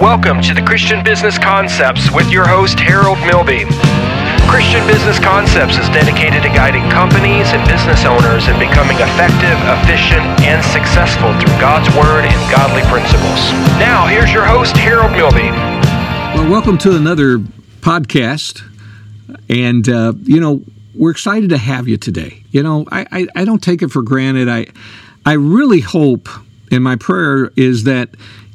Welcome to the Christian Business Concepts with your host, Harold Milby. Christian Business Concepts is dedicated to guiding companies and business owners in becoming effective, efficient, and successful through God's Word and godly principles. Now, here's your host, Harold Milby. Well, welcome to another podcast. And, uh, you know, we're excited to have you today. You know, I, I, I don't take it for granted. I, I really hope, and my prayer is that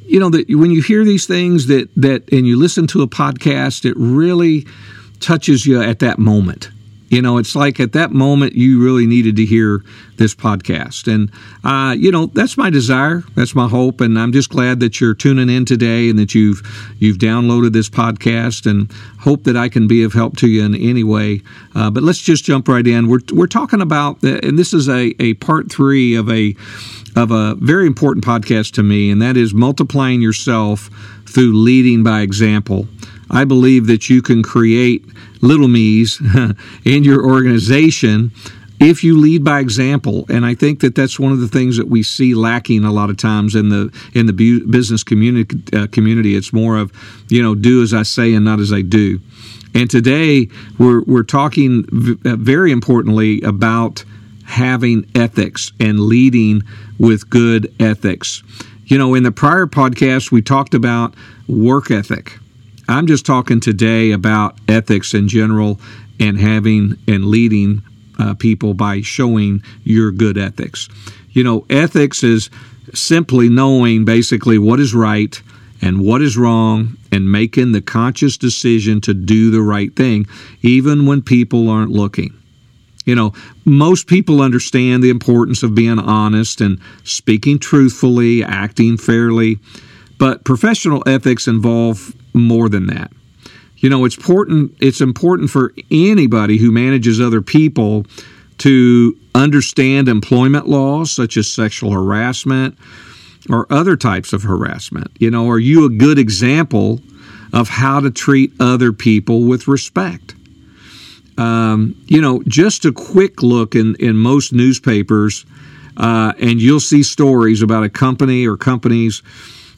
you know that when you hear these things that that and you listen to a podcast it really touches you at that moment you know it's like at that moment you really needed to hear this podcast. And uh, you know that's my desire. That's my hope. And i'm just glad that you're tuning in today and that you've you've downloaded this podcast and hope that i can be of help to you in any way. Uh, but let's just jump right in. We're, we're talking about and this is a, a part three of a of a very important podcast to me, and that is multiplying yourself through leading by example. I believe that you can create little me's in your organization if you lead by example and i think that that's one of the things that we see lacking a lot of times in the in the business community uh, community it's more of you know do as i say and not as i do and today we're we're talking uh, very importantly about having ethics and leading with good ethics. You know, in the prior podcast, we talked about work ethic. I'm just talking today about ethics in general and having and leading uh, people by showing your good ethics. You know, ethics is simply knowing basically what is right and what is wrong and making the conscious decision to do the right thing, even when people aren't looking. You know, most people understand the importance of being honest and speaking truthfully, acting fairly, but professional ethics involve more than that. You know, it's important it's important for anybody who manages other people to understand employment laws such as sexual harassment or other types of harassment. You know, are you a good example of how to treat other people with respect? um, you know, just a quick look in, in most newspapers, uh, and you'll see stories about a company or companies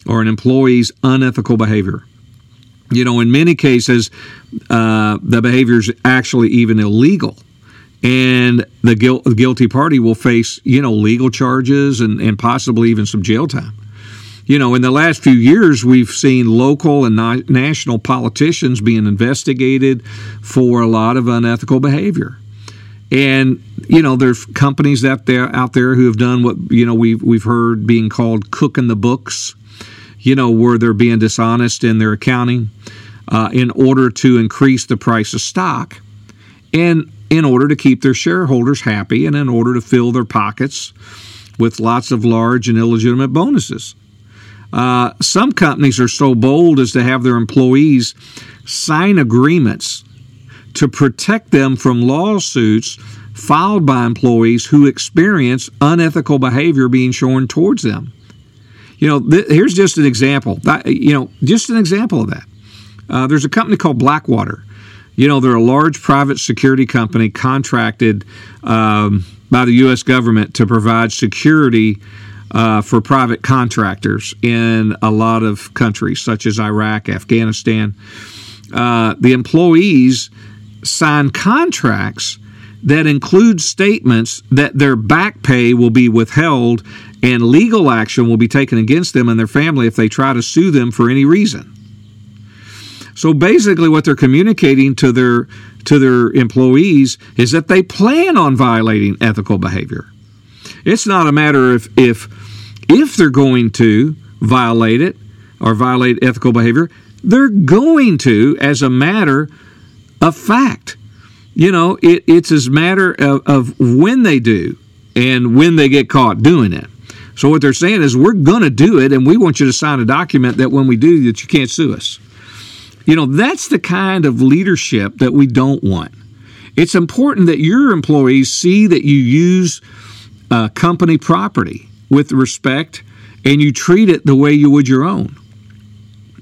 or an employee's unethical behavior. You know, in many cases, uh, the behavior is actually even illegal. And the, guilt, guilty party will face, you know, legal charges and, and possibly even some jail time you know, in the last few years, we've seen local and national politicians being investigated for a lot of unethical behavior. And you know, there's companies out there out there who have done what you know we've we've heard being called cooking the books. You know, where they're being dishonest in their accounting uh, in order to increase the price of stock, and in order to keep their shareholders happy, and in order to fill their pockets with lots of large and illegitimate bonuses. Uh, some companies are so bold as to have their employees sign agreements to protect them from lawsuits filed by employees who experience unethical behavior being shown towards them. You know, th- here's just an example. That, you know, just an example of that. Uh, there's a company called Blackwater. You know, they're a large private security company contracted um, by the U.S. government to provide security uh, for private contractors in a lot of countries, such as Iraq, Afghanistan. Uh, the employees sign contracts that includes statements that their back pay will be withheld and legal action will be taken against them and their family if they try to sue them for any reason. So basically what they're communicating to their to their employees is that they plan on violating ethical behavior. It's not a matter of if if they're going to violate it or violate ethical behavior, they're going to as a matter of fact. You know, it, it's a matter of, of when they do and when they get caught doing it. So what they're saying is we're going to do it and we want you to sign a document that when we do that you can't sue us. You know, that's the kind of leadership that we don't want. It's important that your employees see that you use uh, company property with respect and you treat it the way you would your own.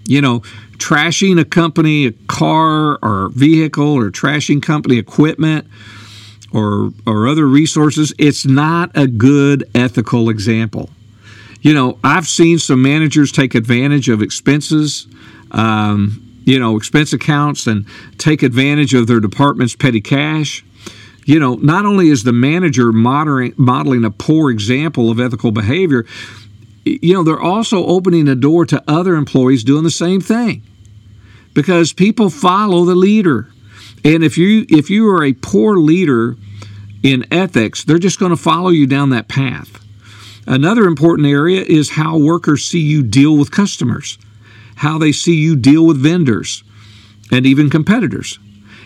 You know, trashing a company, a car or vehicle, or trashing company equipment or, or other resources, it's not a good ethical example. You know, I've seen some managers take advantage of expenses. Um, you know, expense accounts and take advantage of their department's petty cash. You know, not only is the manager modeling, modeling a poor example of ethical behavior, you know, they're also opening a door to other employees doing the same thing because people follow the leader. And if you if you are a poor leader in ethics, they're just going to follow you down that path. Another important area is how workers see you deal with customers, how they see you deal with vendors, and even competitors.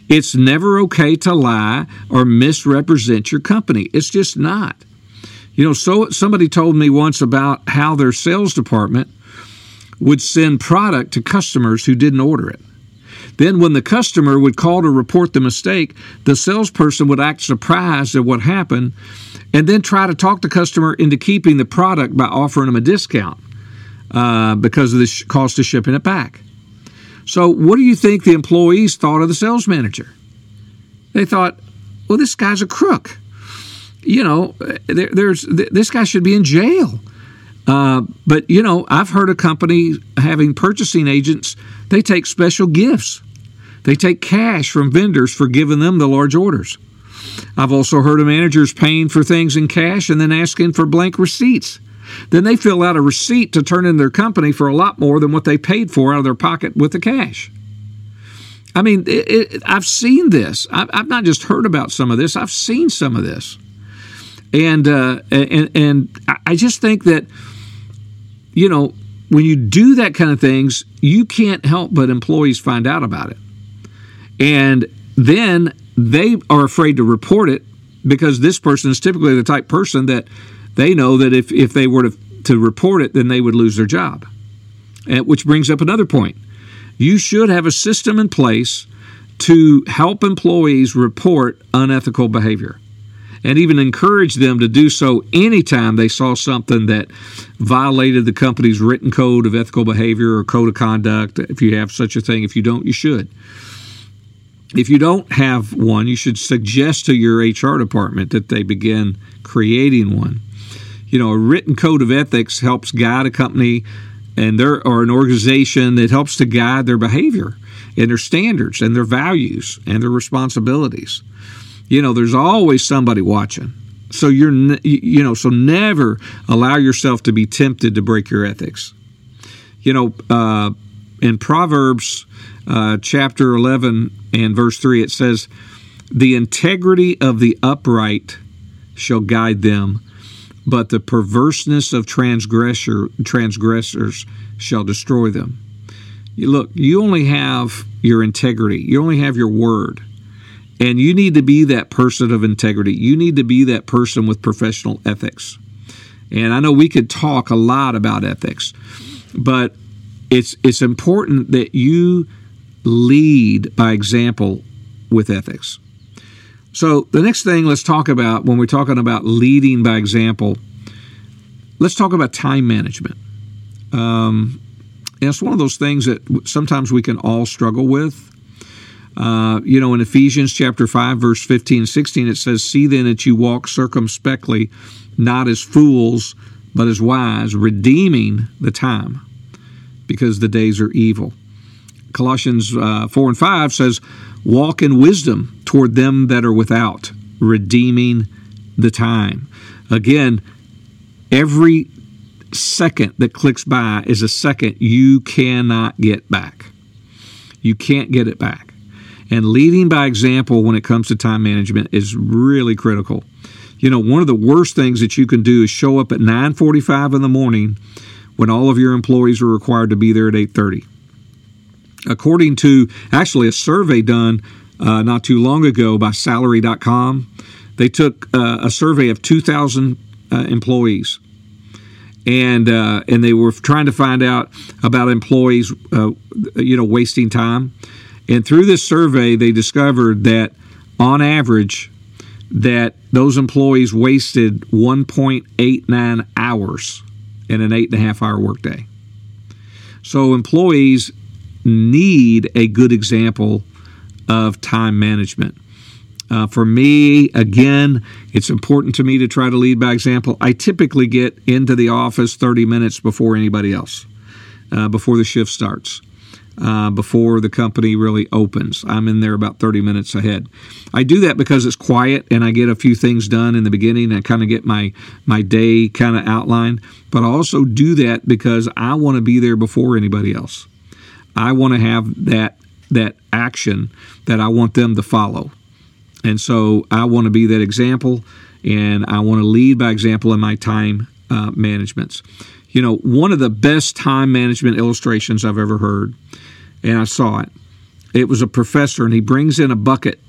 It's never okay to lie or misrepresent your company. It's just not. You know, so somebody told me once about how their sales department would send product to customers who didn't order it. Then, when the customer would call to report the mistake, the salesperson would act surprised at what happened and then try to talk the customer into keeping the product by offering them a discount uh, because of the cost of shipping it back. So, what do you think the employees thought of the sales manager? They thought, well, this guy's a crook. You know, there, there's this guy should be in jail. Uh, but you know, I've heard a company having purchasing agents. They take special gifts. They take cash from vendors for giving them the large orders. I've also heard of managers paying for things in cash and then asking for blank receipts. Then they fill out a receipt to turn in their company for a lot more than what they paid for out of their pocket with the cash. I mean, it, it, I've seen this. I've, I've, not just heard about some of this. I've seen some of this, and uh, and and I just think that you know when you do that kind of things, you can't help but employees find out about it, and then they are afraid to report it because this person is typically the type person that they know that if, if they were to, to report it, then they would lose their job. And, which brings up another point. You should have a system in place to help employees report unethical behavior and even encourage them to do so anytime they saw something that violated the company's written code of ethical behavior or code of conduct. If you have such a thing, if you don't, you should. If you don't have one, you should suggest to your HR department that they begin creating one you know, a written code of ethics helps guide a company and their or an organization that helps to guide their behavior and their standards and their values and their responsibilities. You know, there's always somebody watching. So you're you know, so never allow yourself to be tempted to break your ethics. You know, uh, in Proverbs uh, chapter 11 and verse 3, it says, The integrity of the upright shall guide them, but the perverseness of transgressor, transgressors shall destroy them. Look, you only have your integrity, you only have your word. And you need to be that person of integrity. You need to be that person with professional ethics. And I know we could talk a lot about ethics, but it's it's important that you lead by example with ethics. So, the next thing let's talk about when we're talking about leading by example, let's talk about time management. Um, and it's one of those things that sometimes we can all struggle with. Uh, you know, in Ephesians chapter 5, verse 15 and 16, it says, See then that you walk circumspectly, not as fools, but as wise, redeeming the time, because the days are evil. Colossians uh, 4 and 5 says, Walk in wisdom toward them that are without, redeeming the time. Again, every second that clicks by is a second you cannot get back. You can't get it back. And leading by example when it comes to time management is really critical. You know, one of the worst things that you can do is show up at 9:45 in the morning when all of your employees are required to be there at 8:30 according to actually a survey done uh, not too long ago by salary.com, they took uh, a survey of 2,000 uh, employees. And uh, and they were trying to find out about employees, uh, you know, wasting time. And through this survey, they discovered that on average, that those employees wasted 1.89 hours in an eight and a half hour workday. So employees need a good example of time management. Uh, for me, again, it's important to me to try to lead by example. I typically get into the office 30 minutes before anybody else, uh, before the shift starts uh, before the company really opens. I'm in there about 30 minutes ahead. I do that because it's quiet and I get a few things done in the beginning and kind of get my my day kind of outlined. But I also do that because I want to be there before anybody else. I want to have that that action that I want them to follow. And so I want to be that example and I want to lead by example in my time uh, managements. You know, one of the best time management illustrations I've ever heard and I saw it. It was a professor, and he brings in a bucket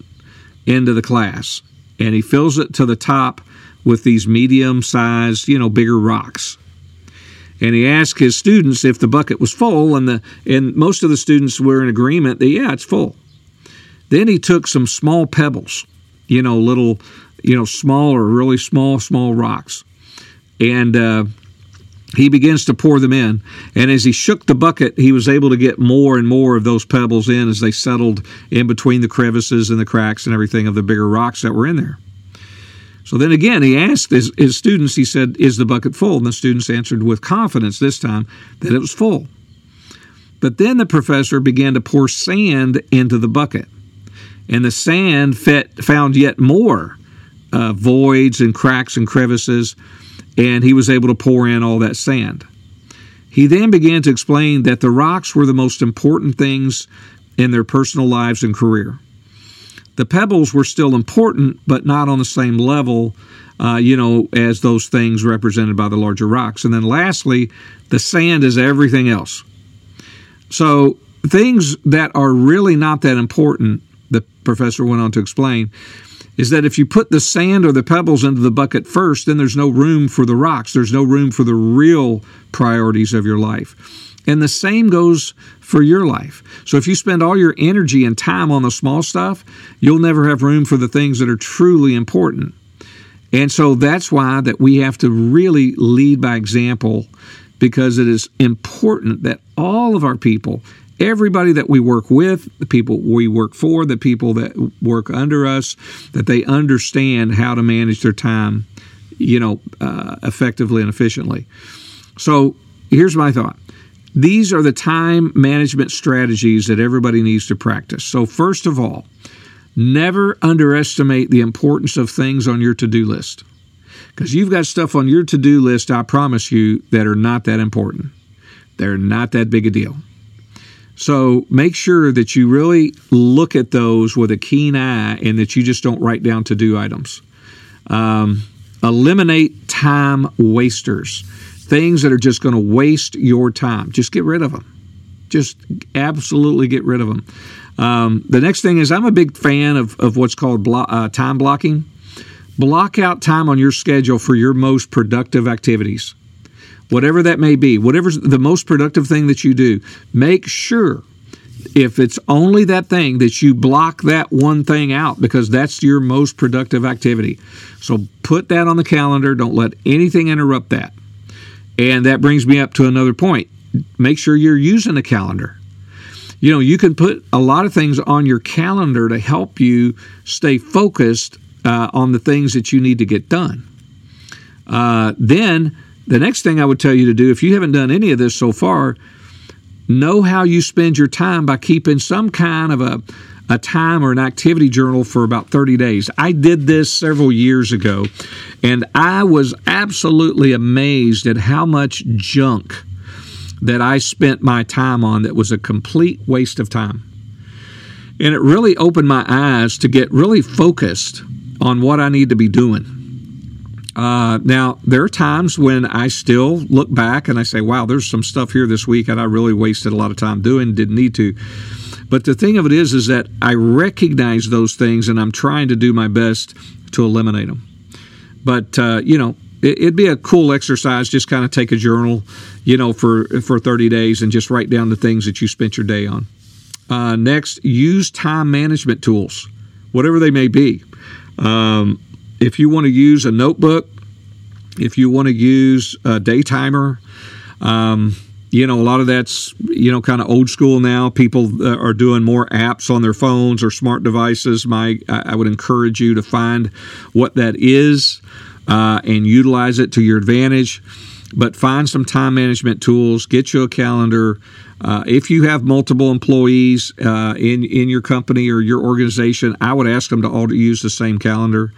into the class, and he fills it to the top with these medium sized, you know, bigger rocks. And he asked his students if the bucket was full, and the and most of the students were in agreement that yeah, it's full. Then he took some small pebbles, you know, little, you know, small or really small, small rocks, and uh, he begins to pour them in. And as he shook the bucket, he was able to get more and more of those pebbles in as they settled in between the crevices and the cracks and everything of the bigger rocks that were in there. So then again, he asked his, his students, he said, Is the bucket full? And the students answered with confidence this time that it was full. But then the professor began to pour sand into the bucket. And the sand found yet more uh, voids and cracks and crevices and he was able to pour in all that sand. He then began to explain that the rocks were the most important things in their personal lives and career. The pebbles were still important, but not on the same level, uh, you know, as those things represented by the larger rocks. And then lastly, the sand is everything else. So things that are really not that important, the professor went on to explain, is that if you put the sand or the pebbles into the bucket first, then there's no room for the rocks. There's no room for the real priorities of your life. And the same goes for your life. So if you spend all your energy and time on the small stuff, you'll never have room for the things that are truly important. And so that's why that we have to really lead by example because it is important that all of our people everybody that we work with, the people we work for, the people that work under us, that they understand how to manage their time, you know, uh, effectively and efficiently. So here's my thought. These are the time management strategies that everybody needs to practice. So, first of all, never underestimate the importance of things on your to do list. Because you've got stuff on your to do list, I promise you, that are not that important. They're not that big a deal. So make sure that you really look at those with a keen eye and that you just don't write down to do items. Um, eliminate time wasters, things that are just going to waste your time. Just get rid of them. Just absolutely get rid of them. Um, the next thing is, I'm a big fan of, of what's called blo- uh, time blocking. Block out time on your schedule for your most productive activities whatever that may be, whatever's the most productive thing that you do, make sure if it's only that thing that you block that one thing out because that's your most productive activity. So put that on the calendar. Don't let anything interrupt that. And that brings me up to another point. Make sure you're using a calendar. You know, you can put a lot of things on your calendar to help you stay focused uh, on the things that you need to get done. Uh, then the next thing I would tell you to do, if you haven't done any of this so far, know how you spend your time by keeping some kind of a, a time or an activity journal for about 30 days. I did this several years ago, and I was absolutely amazed at how much junk that I spent my time on that was a complete waste of time. And it really opened my eyes to get really focused on what I need to be doing. Uh, now, there are times when I still look back and I say, wow, there's some stuff here this week that I really wasted a lot of time doing, didn't need to. But the thing of it is, is that I recognize those things and I'm trying to do my best to eliminate them. But, uh, you know, it, would be a cool exercise. Just kind of take a journal, you know, for, for 30 days and just write down the things that you spent your day on. Uh, next, use time management tools, whatever they may be. Um, if you want to use a notebook, if you want to use a day timer, um, you know, a lot of that's, you know, kind of old school now. People uh, are doing more apps on their phones or smart devices. My, I would encourage you to find what that is uh, and utilize it to your advantage. But find some time management tools, get you a calendar. Uh, if you have multiple employees uh, in, in your company or your organization, I would ask them to all use the same calendar.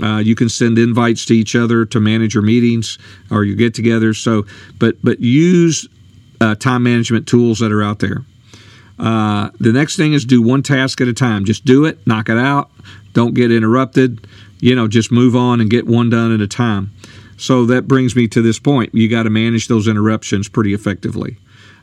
Uh, you can send invites to each other to manage your meetings or your get togethers. So, but but use uh, time management tools that are out there. Uh, the next thing is do one task at a time. Just do it, knock it out. Don't get interrupted. You know, just move on and get one done at a time. So that brings me to this point. You got to manage those interruptions pretty effectively.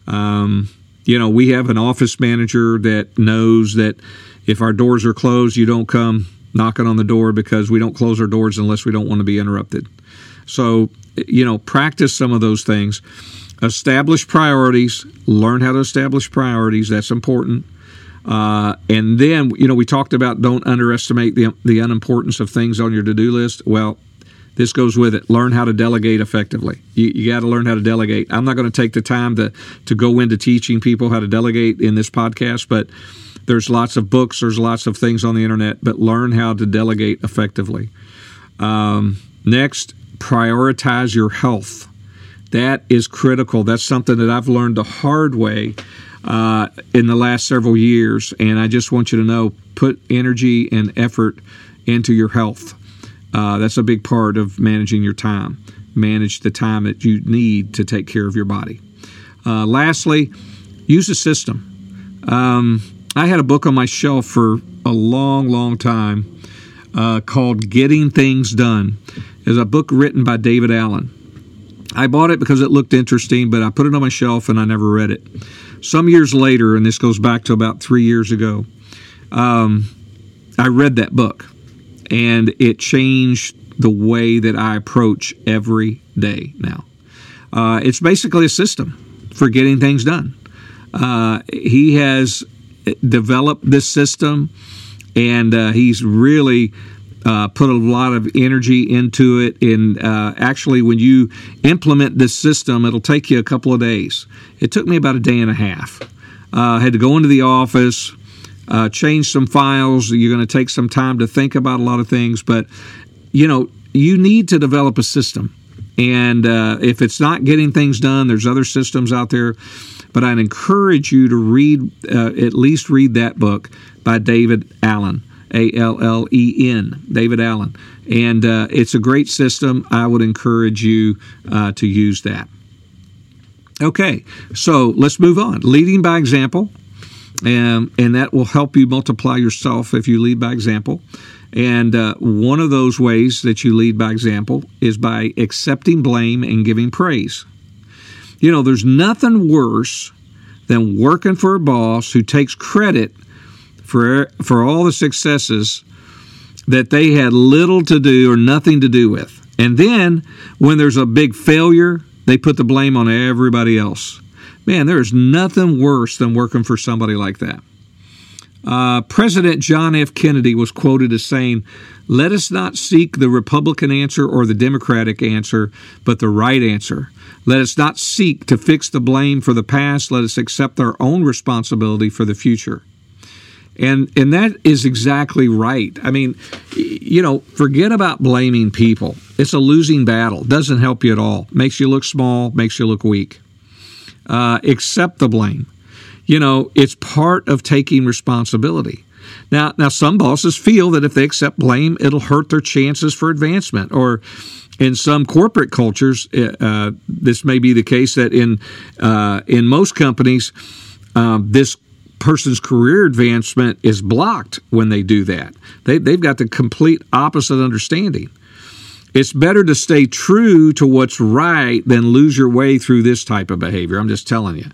Um, you know, we have an office manager that knows that if our doors are closed, you don't come knocking on the door because we don't close our doors unless we don't want to be interrupted. So, you know, practice some of those things. Establish priorities. Learn how to establish priorities. That's important. Uh, and then, you know, we talked about don't underestimate the, the unimportance of things on your to do list. Well, this goes with it. Learn how to delegate effectively. You, you got to learn how to delegate. I'm not going to take the time to, to go into teaching people how to delegate in this podcast, but there's lots of books, there's lots of things on the internet, but learn how to delegate effectively. Um, next, prioritize your health. That is critical. That's something that I've learned the hard way uh, in the last several years, and I just want you to know put energy and effort into your health. Uh, that's a big part of managing your time. Manage the time that you need to take care of your body. Uh, lastly, use a system. Um, I had a book on my shelf for a long, long time uh, called Getting Things Done. It's a book written by David Allen. I bought it because it looked interesting, but I put it on my shelf and I never read it. Some years later, and this goes back to about three years ago, um, I read that book and it changed the way that I approach every day now. Uh, it's basically a system for getting things done. Uh, he has developed this system, and uh, he's really uh, put a lot of energy into it. And uh, actually, when you implement this system, it'll take you a couple of days. It took me about a day and a half. I uh, had to go into the office, uh, change some files. You're going to take some time to think about a lot of things, but you know, you need to develop a system. And uh, if it's not getting things done, there's other systems out there but I'd encourage you to read, uh, at least read that book by David Allen, A L L E N, David Allen. And uh, it's a great system. I would encourage you uh, to use that. Okay, so let's move on. Leading by example, and, and that will help you multiply yourself if you lead by example. And uh, one of those ways that you lead by example is by accepting blame and giving praise. You know, there's nothing worse than working for a boss who takes credit for for all the successes that they had little to do or nothing to do with. And then when there's a big failure, they put the blame on everybody else. Man, there's nothing worse than working for somebody like that. Uh, President John F. Kennedy was quoted as saying, Let us not seek the Republican answer or the Democratic answer, but the right answer. Let us not seek to fix the blame for the past. Let us accept our own responsibility for the future. And and that is exactly right. I mean, you know, forget about blaming people. It's a losing battle. Doesn't help you at all. Makes you look small. Makes you look weak. Uh, accept the blame. You know, it's part of taking responsibility. Now, now some bosses feel that if they accept blame, it'll hurt their chances for advancement, or in some corporate cultures, uh, uh, this may be the case that in uh, in most companies, um, this person's career advancement is blocked when they do that. They, they've got the complete opposite understanding. It's better to stay true to what's right than lose your way through this type of behavior. I'm just telling you.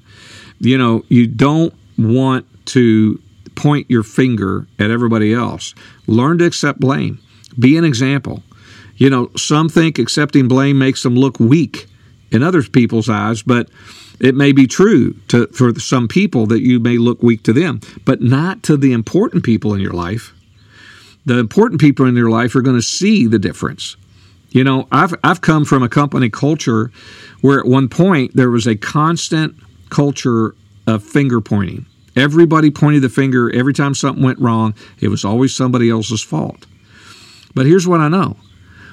You know, you don't want to point your finger at everybody else. Learn to accept blame. Be an example. You know, some think accepting blame makes them look weak in other people's eyes, but it may be true to, for some people that you may look weak to them, but not to the important people in your life. The important people in your life are going to see the difference. You know, I've I've come from a company culture where at one point there was a constant culture of finger pointing. Everybody pointed the finger every time something went wrong. It was always somebody else's fault. But here's what I know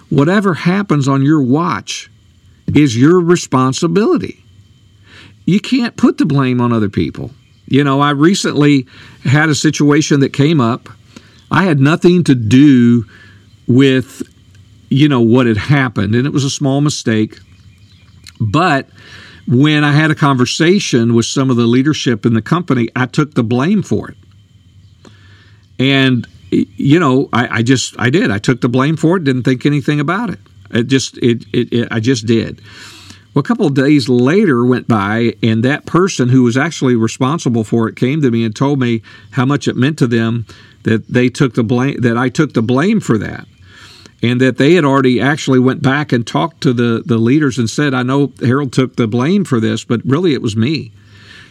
whatever happens on your watch is your responsibility. You can't put the blame on other people. You know, I recently had a situation that came up. I had nothing to do with, you know, what had happened, and it was a small mistake. But when I had a conversation with some of the leadership in the company, I took the blame for it. And you know, I, I, just I did. I took the blame for it. Didn't think anything about it. It just it, it, it I just did. Well, a couple of days later went by, and that person who was actually responsible for it came to me and told me how much it meant to them that they took the blame that I took the blame for that and that they had already actually went back and talked to the the leaders and said, "I know Harold took the blame for this, but really it was me."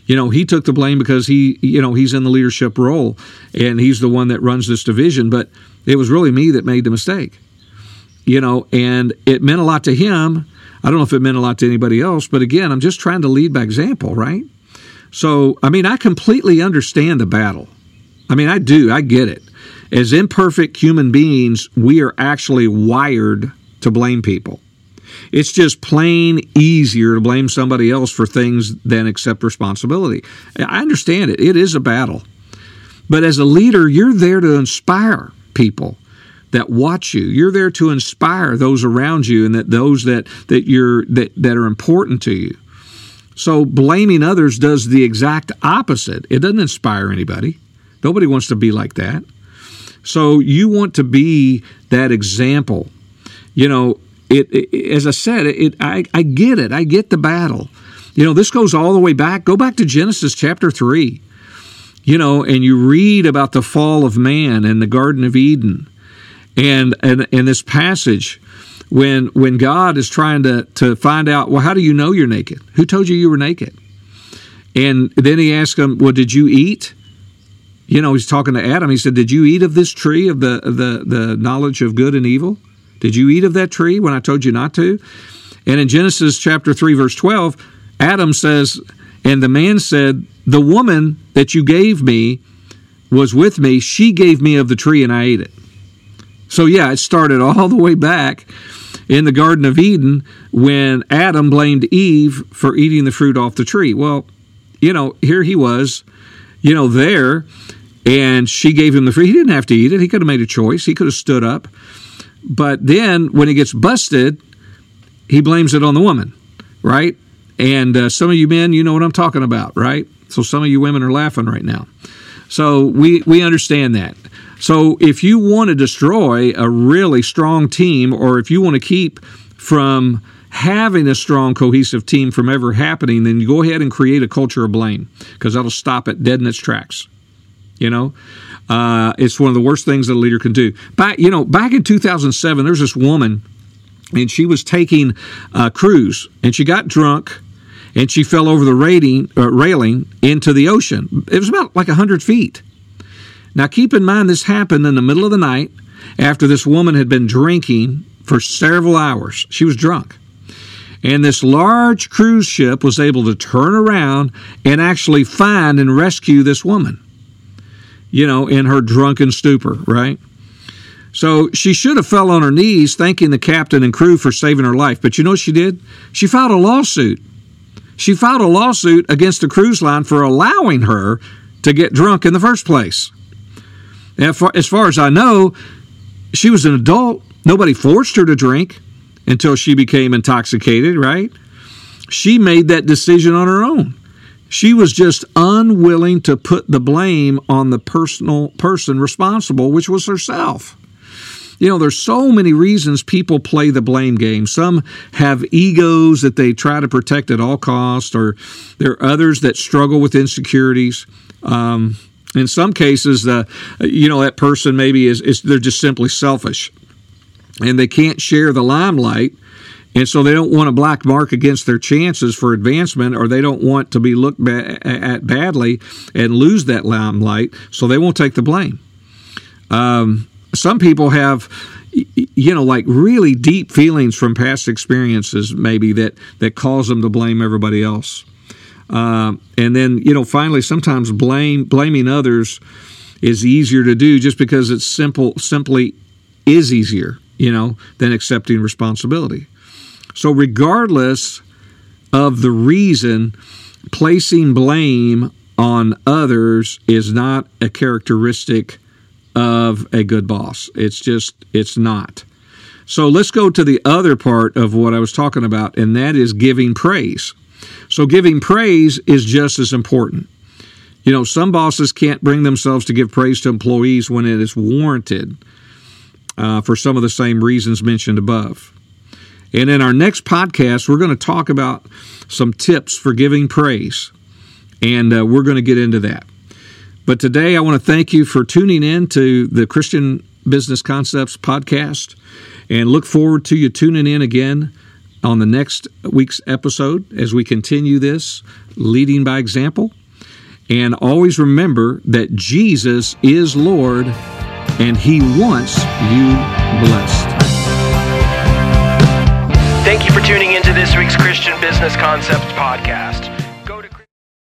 You know, he took the blame because he, you know, he's in the leadership role and he's the one that runs this division, but it was really me that made the mistake. You know, and it meant a lot to him. I don't know if it meant a lot to anybody else, but again, I'm just trying to lead by example, right? So, I mean, I completely understand the battle. I mean, I do. I get it as imperfect human beings, we are actually wired to blame people. It's just plain easier to blame somebody else for things than accept responsibility. I understand it. It is a battle. But as a leader, you're there to inspire people that watch you. You're there to inspire those around you and that those that that you're that, that are important to you. So blaming others does the exact opposite. It doesn't inspire anybody. Nobody wants to be like that. So you want to be that example. You know, it, it as I said, it I, I get it. I get the battle. You know, this goes all the way back. Go back to Genesis chapter 3. You know, and you read about the fall of man in the Garden of Eden. And and in this passage when when God is trying to to find out, well, how do you know you're naked? Who told you you were naked? And then he asks him, Well, did you eat? You know, he's talking to Adam. He said, "Did you eat of this tree of the the the knowledge of good and evil? Did you eat of that tree when I told you not to?" And in Genesis chapter 3 verse 12, Adam says, "And the man said, "The woman that you gave me was with me. She gave me of the tree and I ate it." So yeah, it started all the way back in the Garden of Eden when Adam blamed Eve for eating the fruit off the tree. Well, you know, here he was, you know, there and she gave him the free. He didn't have to eat it. He could have made a choice. He could have stood up. But then when he gets busted, he blames it on the woman, right? And uh, some of you men, you know what I'm talking about, right? So some of you women are laughing right now. So we we understand that. So if you want to destroy a really strong team, or if you want to keep from having a strong cohesive team from ever happening, then you go ahead and create a culture of blame because that'll stop it dead in its tracks. You know, uh, it's one of the worst things that a leader can do. Back, you know, back in 2007, there's this woman, and she was taking a cruise, and she got drunk, and she fell over the uh, railing into the ocean. It was about like 100 feet. Now, keep in mind, this happened in the middle of the night after this woman had been drinking for several hours. She was drunk. And this large cruise ship was able to turn around and actually find and rescue this woman you know, in her drunken stupor, right? So she should have fell on her knees thanking the captain and crew for saving her life. But you know what she did? She filed a lawsuit. She filed a lawsuit against the cruise line for allowing her to get drunk in the first place. As far as I know, she was an adult. Nobody forced her to drink until she became intoxicated, right? She made that decision on her own. She was just unwilling to put the blame on the personal person responsible, which was herself. You know, there's so many reasons people play the blame game. Some have egos that they try to protect at all costs, or there are others that struggle with insecurities. Um, in some cases, uh, you know, that person maybe is, is they're just simply selfish, and they can't share the limelight and so they don't want a black mark against their chances for advancement, or they don't want to be looked ba- at badly and lose that limelight. So they won't take the blame. Um, some people have, you know, like really deep feelings from past experiences, maybe that that cause them to blame everybody else. Uh, and then, you know, finally, sometimes blame blaming others is easier to do just because it's simple, simply is easier, you know, than accepting responsibility. So, regardless of the reason, placing blame on others is not a characteristic of a good boss. It's just, it's not. So let's go to the other part of what I was talking about, and that is giving praise. So giving praise is just as important. You know, some bosses can't bring themselves to give praise to employees when it is warranted uh, for some of the same reasons mentioned above. And in our next podcast, we're going to talk about some tips for giving praise, and uh, we're going to get into that. But today, I want to thank you for tuning in to the Christian Business Concepts podcast and look forward to you tuning in again on the next week's episode as we continue this leading by example. And always remember that Jesus is Lord and He wants you blessed. Thank you for tuning into this week's Christian Business Concepts podcast.